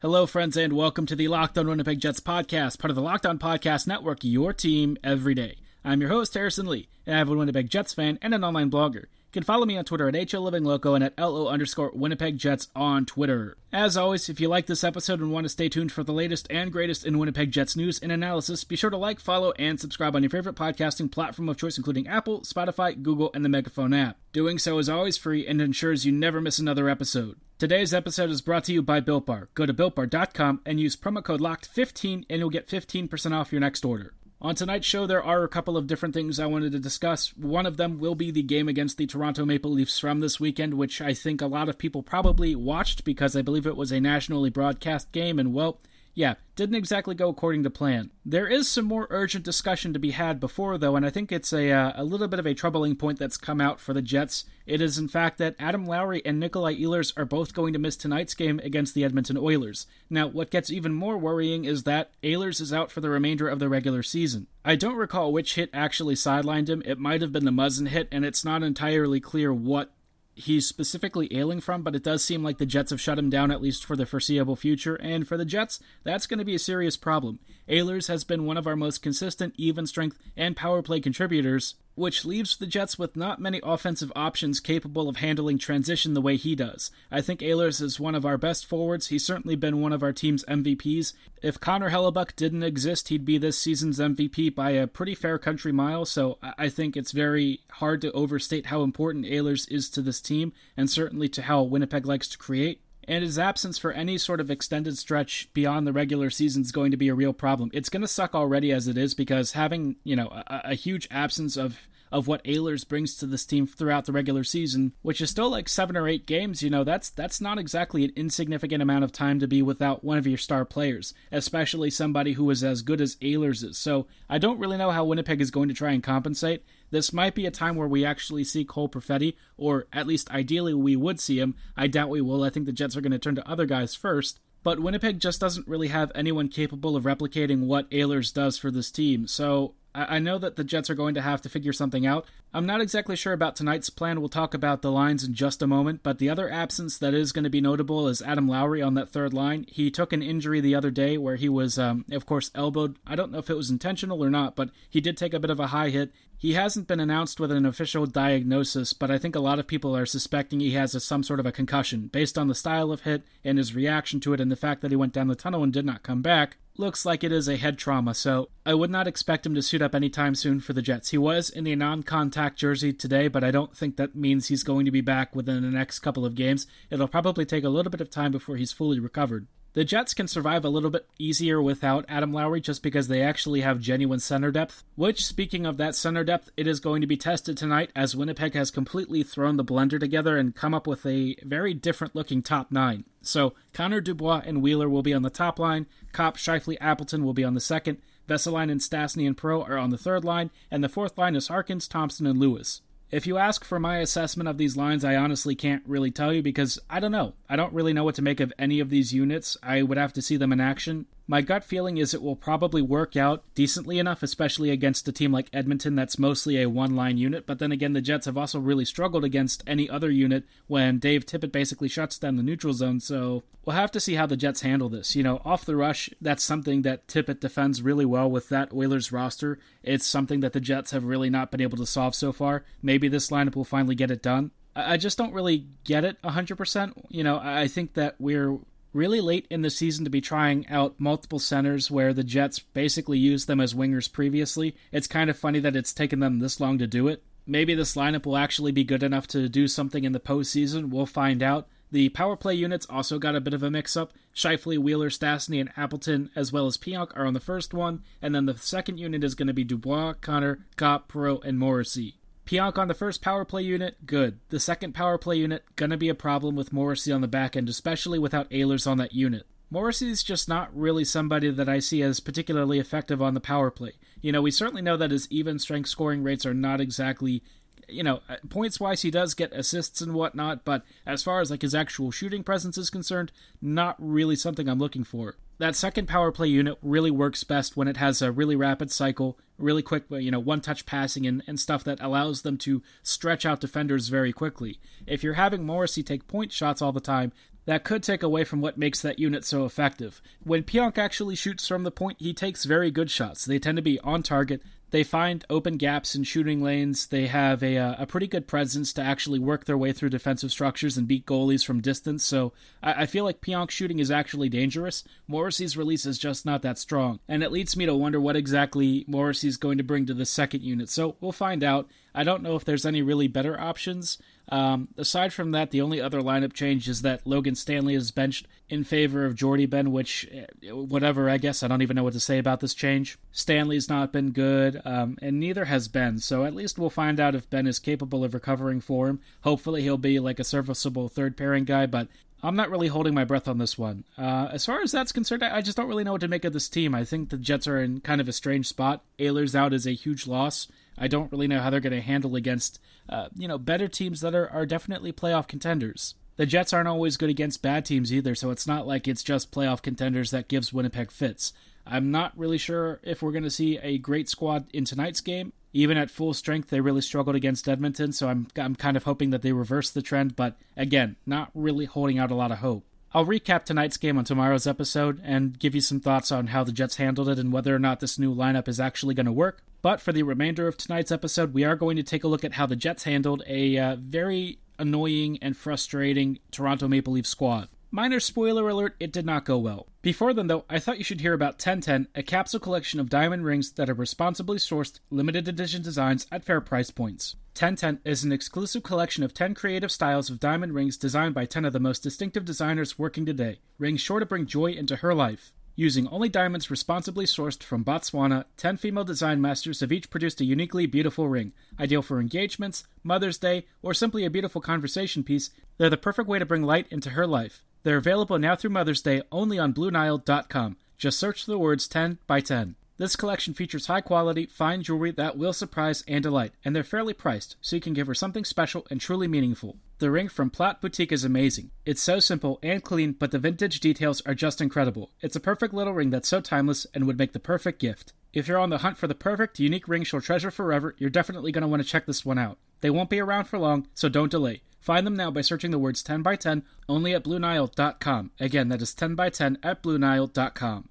Hello, friends, and welcome to the Locked On Winnipeg Jets podcast, part of the Locked On Podcast Network, your team every day. I'm your host, Harrison Lee, and I'm a Winnipeg Jets fan and an online blogger. You can follow me on Twitter at HLLivingLoco and at LO underscore Winnipeg Jets on Twitter. As always, if you like this episode and want to stay tuned for the latest and greatest in Winnipeg Jets news and analysis, be sure to like, follow, and subscribe on your favorite podcasting platform of choice, including Apple, Spotify, Google, and the Megaphone app. Doing so is always free and ensures you never miss another episode. Today's episode is brought to you by Built Bar. Go to builtbar.com and use promo code LOCKED15 and you'll get 15% off your next order. On tonight's show, there are a couple of different things I wanted to discuss. One of them will be the game against the Toronto Maple Leafs from this weekend, which I think a lot of people probably watched because I believe it was a nationally broadcast game, and well, yeah, didn't exactly go according to plan. There is some more urgent discussion to be had before, though, and I think it's a, uh, a little bit of a troubling point that's come out for the Jets. It is, in fact, that Adam Lowry and Nikolai Ehlers are both going to miss tonight's game against the Edmonton Oilers. Now, what gets even more worrying is that Ehlers is out for the remainder of the regular season. I don't recall which hit actually sidelined him. It might have been the Muzzin hit, and it's not entirely clear what he's specifically ailing from, but it does seem like the Jets have shut him down at least for the foreseeable future. And for the Jets, that's going to be a serious problem. Ehlers has been one of our most consistent, even strength, and power play contributors, which leaves the Jets with not many offensive options capable of handling transition the way he does. I think Ehlers is one of our best forwards. He's certainly been one of our team's MVPs. If Connor Hellebuyck didn't exist, he'd be this season's MVP by a pretty fair country mile, so I think it's very hard to overstate how important Ehlers is to this team, and certainly to how Winnipeg likes to create and his absence for any sort of extended stretch beyond the regular season is going to be a real problem. It's going to suck already as it is because having, you know, a, a huge absence of of what Ehlers brings to this team throughout the regular season, which is still like seven or eight games, you know, that's that's not exactly an insignificant amount of time to be without one of your star players, especially somebody who is as good as Ehlers is. So I don't really know how Winnipeg is going to try and compensate. This might be a time where we actually see Cole Perfetti, or at least ideally we would see him. I doubt we will. I think the Jets are going to turn to other guys first. But Winnipeg just doesn't really have anyone capable of replicating what Ehlers does for this team. So I know that the Jets are going to have to figure something out. I'm not exactly sure about tonight's plan. We'll talk about the lines in just a moment, but the other absence that is going to be notable is Adam Lowry on that third line. He took an injury the other day where he was, um, of course, elbowed. I don't know if it was intentional or not, but he did take a bit of a high hit. He hasn't been announced with an official diagnosis, but I think a lot of people are suspecting he has a, some sort of a concussion based on the style of hit and his reaction to it and the fact that he went down the tunnel and did not come back looks like it is a head trauma, so I would not expect him to suit up anytime soon for the Jets. He was in the non contact jersey today, but I don't think that means he's going to be back within the next couple of games. It'll probably take a little bit of time before he's fully recovered. The Jets can survive a little bit easier without Adam Lowry just because they actually have genuine center depth. Which, speaking of that center depth, it is going to be tested tonight as Winnipeg has completely thrown the blender together and come up with a very different looking top nine. So, Connor Dubois and Wheeler will be on the top line, Copp, Scheifele, Appleton will be on the second, Vesalainen and Stastny and Perreault are on the third line, and the fourth line is Harkins, Thompson, and Lewis. If you ask for my assessment of these lines, I honestly can't really tell you because I don't know. I don't really know what to make of any of these units. I would have to see them in action. My gut feeling is it will probably work out decently enough, especially against a team like Edmonton that's mostly a one line unit. But then again, the Jets have also really struggled against any other unit when Dave Tippett basically shuts down the neutral zone. So we'll have to see how the Jets handle this. You know, off the rush, that's something that Tippett defends really well with that Oilers roster. It's something that the Jets have really not been able to solve so far. Maybe this lineup will finally get it done. I just don't really get it 100%. You know, I think that we're really late in the season to be trying out multiple centers where the Jets basically used them as wingers previously. It's kind of funny that it's taken them this long to do it. Maybe this lineup will actually be good enough to do something in the postseason. We'll find out. The power play units also got a bit of a mix up. Scheifele, Wheeler, Stastny, and Appleton, as well as Pionk, are on the first one, and then the second unit is going to be Dubois, Connor, Copp, Perreault, and Morrissey. Pionk on the first power play unit, good. The second power play unit, gonna be a problem with Morrissey on the back end, especially without Ehlers on that unit. Morrissey's just not really somebody that I see as particularly effective on the power play. You know, we certainly know that his even strength scoring rates are not exactly you know, uh, points wise, he does get assists and whatnot, but as far as like his actual shooting presence is concerned, not really something I'm looking for. That second power play unit really works best when it has a really rapid cycle, really quick, you know, one touch passing and, and stuff that allows them to stretch out defenders very quickly. If you're having Morrissey take point shots all the time, that could take away from what makes that unit so effective. When Pionk actually shoots from the point, he takes very good shots. They tend to be on target, they find open gaps in shooting lanes. They have a, uh, a pretty good presence to actually work their way through defensive structures and beat goalies from distance. So I, I feel like Pionk's shooting is actually dangerous. Morrissey's release is just not that strong. And it leads me to wonder what exactly Morrissey's going to bring to the second unit. So we'll find out. I don't know if there's any really better options. Um, aside from that, the only other lineup change is that Logan Stanley is benched in favor of Jordie Benn, which, eh, whatever, I guess. I don't even know what to say about this change. Stanley's not been good, um, and neither has Benn, so at least we'll find out if Benn is capable of recovering form. Hopefully, he'll be like a serviceable third pairing guy, but I'm not really holding my breath on this one. Uh, as far as that's concerned, I, I just don't really know what to make of this team. I think the Jets are in kind of a strange spot. Ehlers out is a huge loss. I don't really know how they're going to handle against, uh, you know, better teams that are, are definitely playoff contenders. The Jets aren't always good against bad teams either, so it's not like it's just playoff contenders that gives Winnipeg fits. I'm not really sure if we're going to see a great squad in tonight's game. Even at full strength, they really struggled against Edmonton, so I'm, I'm kind of hoping that they reverse the trend, but again, not really holding out a lot of hope. I'll recap tonight's game on tomorrow's episode and give you some thoughts on how the Jets handled it and whether or not this new lineup is actually going to work. But for the remainder of tonight's episode, we are going to take a look at how the Jets handled a uh, very annoying and frustrating Toronto Maple Leaf squad. Minor spoiler alert, it did not go well. Before then, though, I thought you should hear about 1010, a capsule collection of diamond rings that are responsibly sourced, limited edition designs at fair price points. 1010 is an exclusive collection of 10 creative styles of diamond rings designed by 10 of the most distinctive designers working today, rings sure to bring joy into her life. Using only diamonds responsibly sourced from Botswana, 10 female design masters have each produced a uniquely beautiful ring. Ideal for engagements, Mother's Day, or simply a beautiful conversation piece, they're the perfect way to bring light into her life. They're available now through Mother's Day only on BlueNile.com. Just search the words 10 by 10. This collection features high quality, fine jewelry that will surprise and delight, and they're fairly priced, so you can give her something special and truly meaningful. The ring from Plot Boutique is amazing. It's so simple and clean, but the vintage details are just incredible. It's a perfect little ring that's so timeless and would make the perfect gift. If you're on the hunt for the perfect, unique ring she'll treasure forever, you're definitely going to want to check this one out. They won't be around for long, so don't delay. Find them now by searching the words 10 by 10 only at BlueNile.com. Again, that is 10 by 10 at BlueNile.com.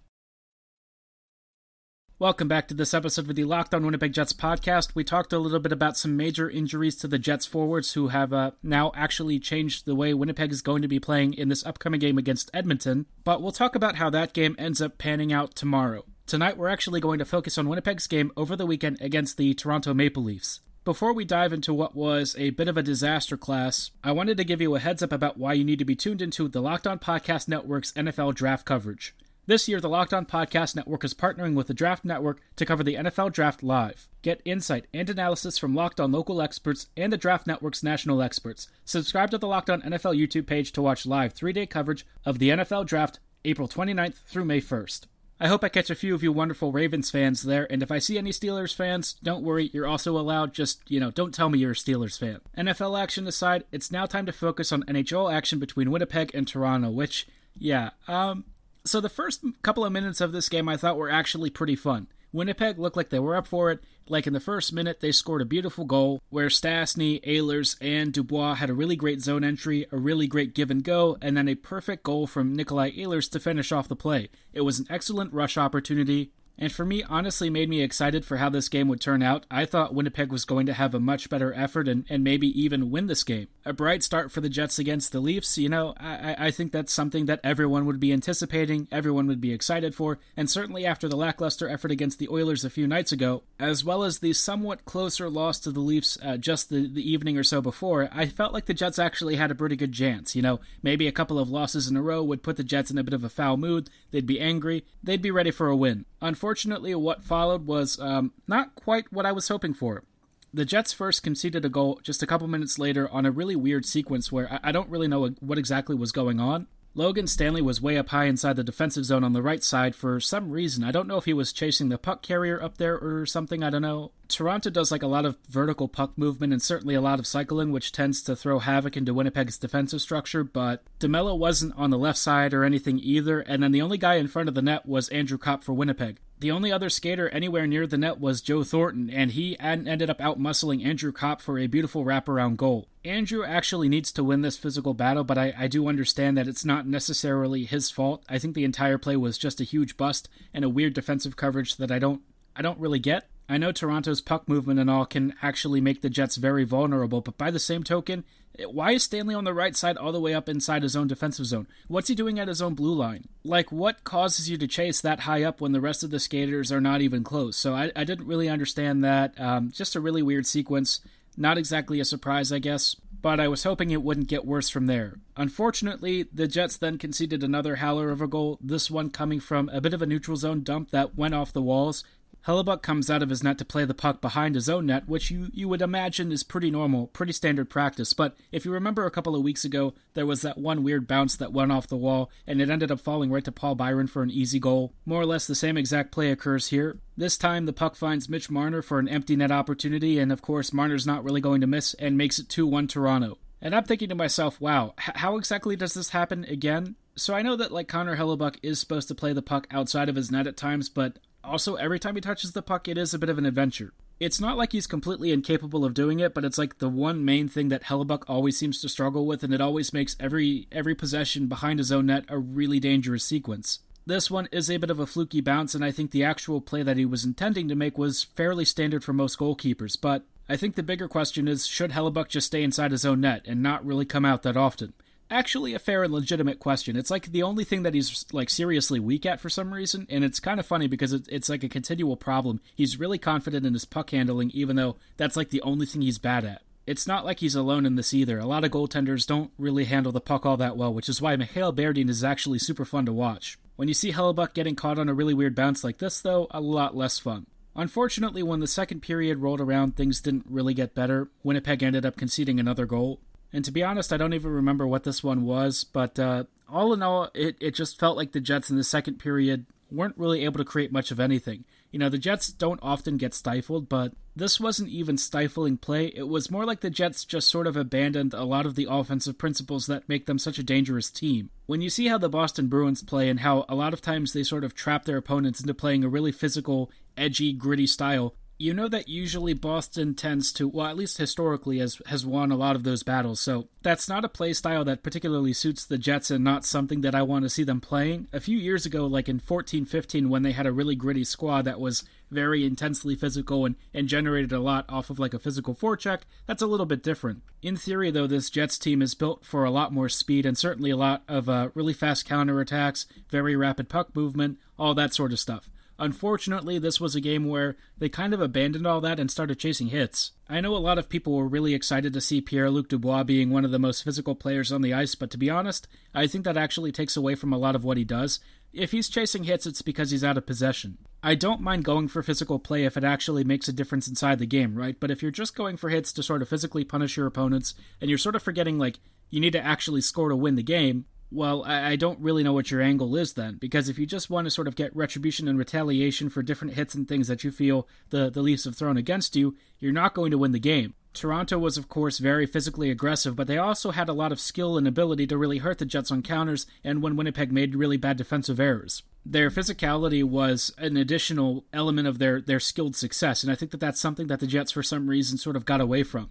Welcome back to this episode of the Locked On Winnipeg Jets podcast. We talked a little bit about some major injuries to the Jets forwards who have uh, now actually changed the way Winnipeg is going to be playing in this upcoming game against Edmonton, but we'll talk about how that game ends up panning out tomorrow. Tonight, we're actually going to focus on Winnipeg's game over the weekend against the Toronto Maple Leafs. Before we dive into what was a bit of a disaster class, I wanted to give you a heads up about why you need to be tuned into the Locked On Podcast Network's NFL draft coverage. This year, the Locked On Podcast Network is partnering with the Draft Network to cover the NFL Draft live. Get insight and analysis from Locked On local experts and the Draft Network's national experts. Subscribe to the Locked On NFL YouTube page to watch live three day coverage of the NFL Draft April 29th through May 1st. I hope I catch a few of you wonderful Ravens fans there, and if I see any Steelers fans, don't worry, you're also allowed, just, you know, don't tell me you're a Steelers fan. NFL action aside, it's now time to focus on NHL action between Winnipeg and Toronto, which, yeah, um, so the first couple of minutes of this game I thought were actually pretty fun. Winnipeg looked like they were up for it. Like in the first minute, they scored a beautiful goal where Stastny, Ehlers, and Dubois had a really great zone entry, a really great give and go, and then a perfect goal from Nikolai Ehlers to finish off the play. It was an excellent rush opportunity and for me, honestly made me excited for how this game would turn out. I thought Winnipeg was going to have a much better effort and, and maybe even win this game. A bright start for the Jets against the Leafs, you know, I, I think that's something that everyone would be anticipating, everyone would be excited for, and certainly after the lackluster effort against the Oilers a few nights ago, as well as the somewhat closer loss to the Leafs uh, just the, the evening or so before, I felt like the Jets actually had a pretty good chance. You know, maybe a couple of losses in a row would put the Jets in a bit of a foul mood, they'd be angry, they'd be ready for a win. Unfortunately, what followed was um, not quite what I was hoping for. The Jets first conceded a goal just a couple minutes later on a really weird sequence where I, I don't really know what exactly was going on. Logan Stanley was way up high inside the defensive zone on the right side for some reason. I don't know if he was chasing the puck carrier up there or something, I don't know. Toronto does like a lot of vertical puck movement and certainly a lot of cycling, which tends to throw havoc into Winnipeg's defensive structure, but DeMelo wasn't on the left side or anything either, and then the only guy in front of the net was Andrew Copp for Winnipeg. The only other skater anywhere near the net was Joe Thornton, and he ended up outmuscling Andrew Copp for a beautiful wraparound goal. Andrew actually needs to win this physical battle, but I, I do understand that it's not necessarily his fault. I think the entire play was just a huge bust and a weird defensive coverage that I don't I don't really get. I know Toronto's puck movement and all can actually make the Jets very vulnerable, but by the same token, why is Stanley on the right side all the way up inside his own defensive zone? What's he doing at his own blue line? Like, what causes you to chase that high up when the rest of the skaters are not even close? So I, I didn't really understand that. Um, just a really weird sequence. Not exactly a surprise, I guess, but I was hoping it wouldn't get worse from there. Unfortunately, the Jets then conceded another howler of a goal, this one coming from a bit of a neutral zone dump that went off the walls. Hellebuyck comes out of his net to play the puck behind his own net, which you, you would imagine is pretty normal, pretty standard practice. But if you remember a couple of weeks ago, there was that one weird bounce that went off the wall, and it ended up falling right to Paul Byron for an easy goal. More or less the same exact play occurs here. This time, the puck finds Mitch Marner for an empty net opportunity, and of course, Marner's not really going to miss and makes it 2 1 Toronto. And I'm thinking to myself, wow, h- how exactly does this happen again? So I know that like Connor Hellebuyck is supposed to play the puck outside of his net at times, but also, every time he touches the puck, it is a bit of an adventure. It's not like he's completely incapable of doing it, but it's like the one main thing that Hellebuyck always seems to struggle with, and it always makes every every possession behind his own net a really dangerous sequence. This one is a bit of a fluky bounce, and I think the actual play that he was intending to make was fairly standard for most goalkeepers. But I think the bigger question is should Hellebuyck just stay inside his own net and not really come out that often? Actually a fair and legitimate question. It's like the only thing that he's like seriously weak at for some reason, and it's kind of funny because it, it's like a continual problem. He's really confident in his puck handling, even though that's like the only thing he's bad at. It's not like he's alone in this either. A lot of goaltenders don't really handle the puck all that well, which is why Mikhail Berdin is actually super fun to watch. When you see Hellebuyck getting caught on a really weird bounce like this, though, a lot less fun. Unfortunately, when the second period rolled around, things didn't really get better. Winnipeg ended up conceding another goal. And to be honest, I don't even remember what this one was, but uh, all in all, it, it just felt like the Jets in the second period weren't really able to create much of anything. You know, the Jets don't often get stifled, but this wasn't even stifling play. It was more like the Jets just sort of abandoned a lot of the offensive principles that make them such a dangerous team. When you see how the Boston Bruins play and how a lot of times they sort of trap their opponents into playing a really physical, edgy, gritty style, you know that usually Boston tends to, well, at least historically, has has won a lot of those battles. So that's not a play style that particularly suits the Jets, and not something that I want to see them playing. A few years ago, like in 14-15, when they had a really gritty squad that was very intensely physical and, and generated a lot off of like a physical forecheck, that's a little bit different. In theory, though, this Jets team is built for a lot more speed and certainly a lot of uh, really fast counterattacks, very rapid puck movement, all that sort of stuff. Unfortunately, this was a game where they kind of abandoned all that and started chasing hits. I know a lot of people were really excited to see Pierre Luc Dubois being one of the most physical players on the ice, but to be honest, I think that actually takes away from a lot of what he does. If he's chasing hits, it's because he's out of possession. I don't mind going for physical play if it actually makes a difference inside the game, right? But if you're just going for hits to sort of physically punish your opponents, and you're sort of forgetting, like, you need to actually score to win the game, well, I, I don't really know what your angle is then, because if you just want to sort of get retribution and retaliation for different hits and things that you feel the, the Leafs have thrown against you, you're not going to win the game. Toronto was, of course, very physically aggressive, but they also had a lot of skill and ability to really hurt the Jets on counters and when Winnipeg made really bad defensive errors. Their physicality was an additional element of their, their skilled success, and I think that that's something that the Jets, for some reason, sort of got away from.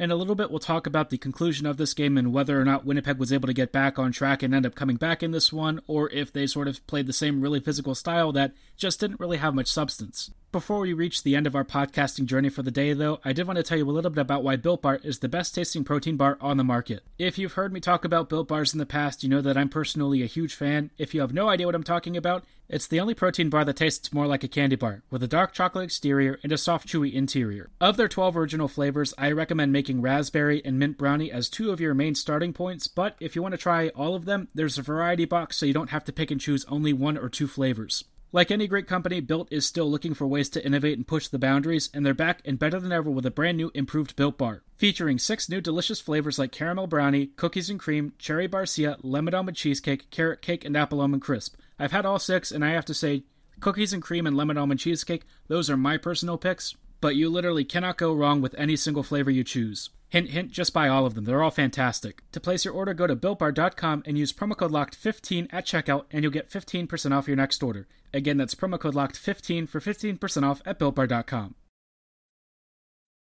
In a little bit, we'll talk about the conclusion of this game and whether or not Winnipeg was able to get back on track and end up coming back in this one, or if they sort of played the same really physical style that just didn't really have much substance. Before we reach the end of our podcasting journey for the day, though, I did want to tell you a little bit about why Built Bar is the best tasting protein bar on the market. If you've heard me talk about Built Bars in the past, you know that I'm personally a huge fan. If you have no idea what I'm talking about, it's the only protein bar that tastes more like a candy bar, with a dark chocolate exterior and a soft, chewy interior. Of their 12 original flavors, I recommend making raspberry and mint brownie as two of your main starting points, but if you want to try all of them, there's a variety box so you don't have to pick and choose only one or two flavors. Like any great company, Built is still looking for ways to innovate and push the boundaries, and they're back and better than ever with a brand new improved Built Bar. Featuring six new delicious flavors like caramel brownie, cookies and cream, cherry barcia, lemon almond cheesecake, carrot cake, and apple almond crisp. I've had all six, and I have to say, cookies and cream and lemon almond cheesecake, those are my personal picks, but you literally cannot go wrong with any single flavor you choose. Hint, hint, just buy all of them. They're all fantastic. To place your order, go to BuiltBar.com and use promo code LOCKED15 at checkout, and you'll get 15% off your next order. Again, that's promo code LOCKED15 for 15% off at BuiltBar.com.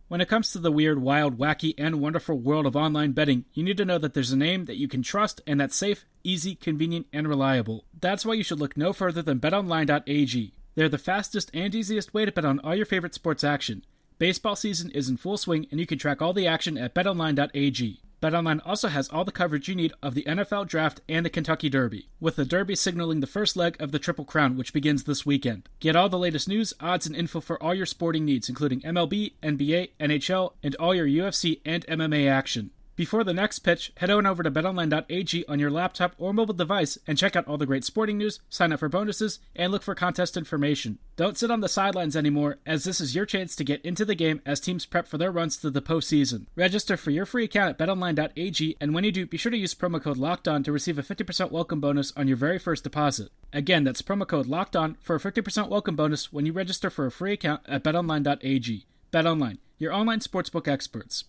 When it comes to the weird, wild, wacky, and wonderful world of online betting, you need to know that there's a name that you can trust and that's safe, easy, convenient, and reliable. That's why you should look no further than betonline.ag. They're the fastest and easiest way to bet on all your favorite sports action. Baseball season is in full swing, and you can track all the action at betonline.ag. BetOnline also has all the coverage you need of the NFL Draft and the Kentucky Derby, with the Derby signaling the first leg of the Triple Crown, which begins this weekend. Get all the latest news, odds, and info for all your sporting needs, including MLB, NBA, NHL, and all your UFC and MMA action. Before the next pitch, head on over to betonline.ag on your laptop or mobile device and check out all the great sporting news, sign up for bonuses, and look for contest information. Don't sit on the sidelines anymore, as this is your chance to get into the game as teams prep for their runs to the postseason. Register for your free account at betonline.ag, and when you do, be sure to use promo code LOCKEDON to receive a 50% welcome bonus on your very first deposit. Again, that's promo code LOCKEDON for a 50% welcome bonus when you register for a free account at betonline.ag. BetOnline, your online sportsbook experts.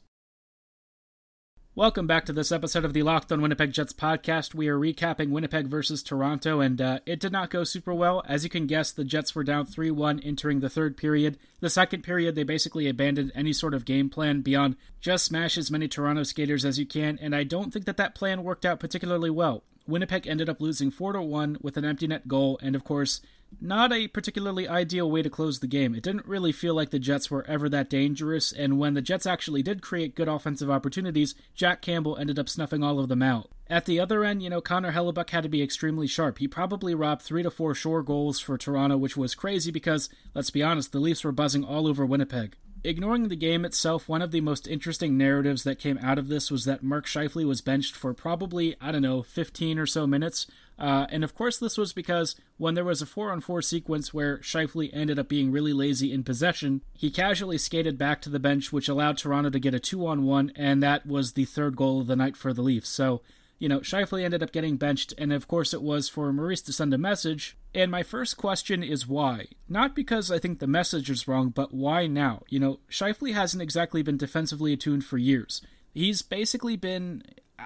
Welcome back to this episode of the Locked on Winnipeg Jets podcast. We are recapping Winnipeg versus Toronto, and uh, it did not go super well. As you can guess, the Jets were down 3 1 entering the third period. The second period, they basically abandoned any sort of game plan beyond just smash as many Toronto skaters as you can, and I don't think that that plan worked out particularly well. Winnipeg ended up losing 4 to 1 with an empty net goal, and of course, not a particularly ideal way to close the game. It didn't really feel like the Jets were ever that dangerous, and when the Jets actually did create good offensive opportunities, Jack Campbell ended up snuffing all of them out. At the other end, you know, Connor Hellebuyck had to be extremely sharp. He probably robbed three to four shore goals for Toronto, which was crazy because, let's be honest, the Leafs were buzzing all over Winnipeg. Ignoring the game itself, one of the most interesting narratives that came out of this was that Mark Scheifele was benched for probably, I don't know, 15 or so minutes. Uh, and of course, this was because when there was a 4 on 4 sequence where Scheifele ended up being really lazy in possession, he casually skated back to the bench, which allowed Toronto to get a 2 on 1, and that was the third goal of the night for the Leafs. So, you know, Scheifele ended up getting benched, and of course it was for Maurice to send a message. And my first question is why? Not because I think the message is wrong, but why now? You know, Scheifele hasn't exactly been defensively attuned for years. He's basically been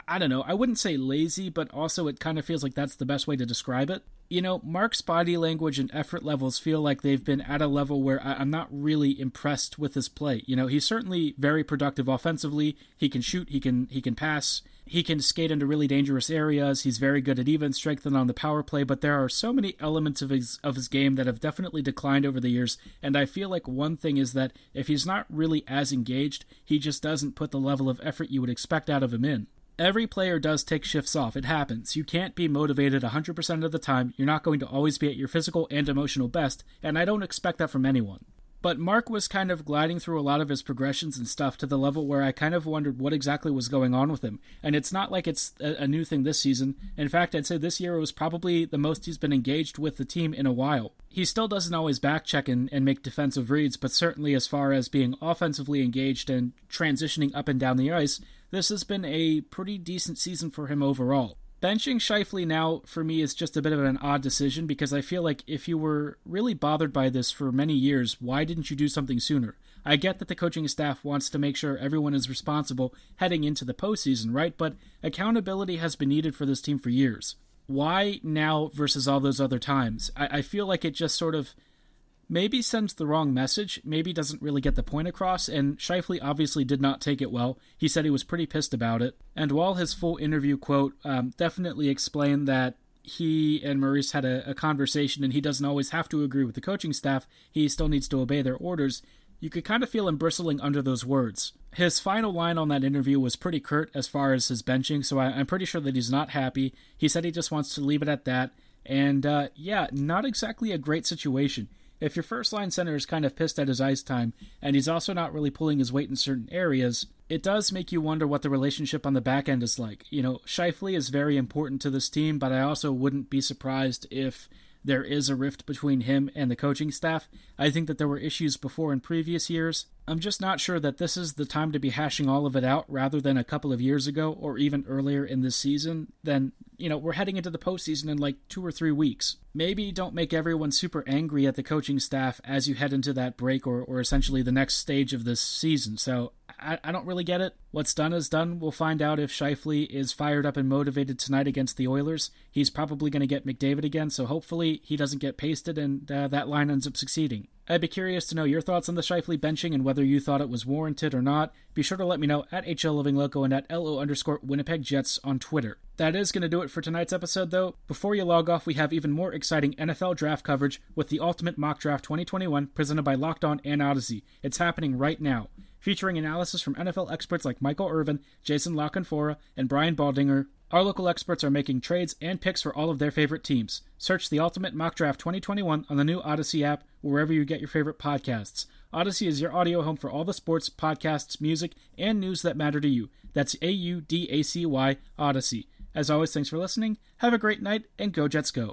I don't know, I wouldn't say lazy, but also it kind of feels like that's the best way to describe it. You know, Mark's body language and effort levels feel like they've been at a level where I'm not really impressed with his play. You know, he's certainly very productive offensively. He can shoot, he can he can pass, he can skate into really dangerous areas. He's very good at even strength and on the power play, but there are so many elements of his of his game that have definitely declined over the years. And I feel like one thing is that if he's not really as engaged, he just doesn't put the level of effort you would expect out of him in. Every player does take shifts off. It happens. You can't be motivated 100% of the time. You're not going to always be at your physical and emotional best, and I don't expect that from anyone. But Mark was kind of gliding through a lot of his progressions and stuff to the level where I kind of wondered what exactly was going on with him. And it's not like it's a, new thing this season. In fact, I'd say this year was probably the most he's been engaged with the team in a while. He still doesn't always backcheck and, and make defensive reads, but certainly as far as being offensively engaged and transitioning up and down the ice, this has been a pretty decent season for him overall. Benching Scheifele now for me is just a bit of an odd decision because I feel like if you were really bothered by this for many years, why didn't you do something sooner? I get that the coaching staff wants to make sure everyone is responsible heading into the postseason, right? But accountability has been needed for this team for years. Why now versus all those other times? I, I feel like it just sort of maybe sends the wrong message, maybe doesn't really get the point across, and Scheifele obviously did not take it well. He said he was pretty pissed about it. And while his full interview quote um, definitely explained that he and Maurice had a, a conversation and he doesn't always have to agree with the coaching staff, he still needs to obey their orders, you could kind of feel him bristling under those words. His final line on that interview was pretty curt as far as his benching, so I, am pretty sure that he's not happy. He said he just wants to leave it at that. And uh, yeah, not exactly a great situation if your first line center is kind of pissed at his ice time and he's also not really pulling his weight in certain areas, it does make you wonder what the relationship on the back end is like. You know, Scheifele is very important to this team, but I also wouldn't be surprised if there is a rift between him and the coaching staff. I think that there were issues before in previous years. I'm just not sure that this is the time to be hashing all of it out rather than a couple of years ago or even earlier in this season. Then, you know, we're heading into the postseason in like two or three weeks. Maybe don't make everyone super angry at the coaching staff as you head into that break or, or essentially the next stage of this season. So I, I don't really get it. What's done is done. We'll find out if Scheifele is fired up and motivated tonight against the Oilers. He's probably going to get McDavid again, so hopefully he doesn't get pasted and uh, that line ends up succeeding. I'd be curious to know your thoughts on the Scheifele benching and whether you thought it was warranted or not. Be sure to let me know at HL Living Loco and at LO underscore Winnipeg Jets on Twitter. That is going to do it for tonight's episode, though. Before you log off, we have even more exciting NFL draft coverage with the Ultimate Mock Draft 2021 presented by Locked On and Audacy. It's happening right now featuring analysis from NFL experts like Michael Irvin, Jason La Canfora, and Brian Baldinger. Our local experts are making trades and picks for all of their favorite teams. Search the Ultimate Mock Draft 2021 on the new Audacy app, wherever you get your favorite podcasts. Audacy is your audio home for all the sports, podcasts, music, and news that matter to you. That's A U D A C Y, Audacy. As always, thanks for listening. Have a great night, and go Jets go.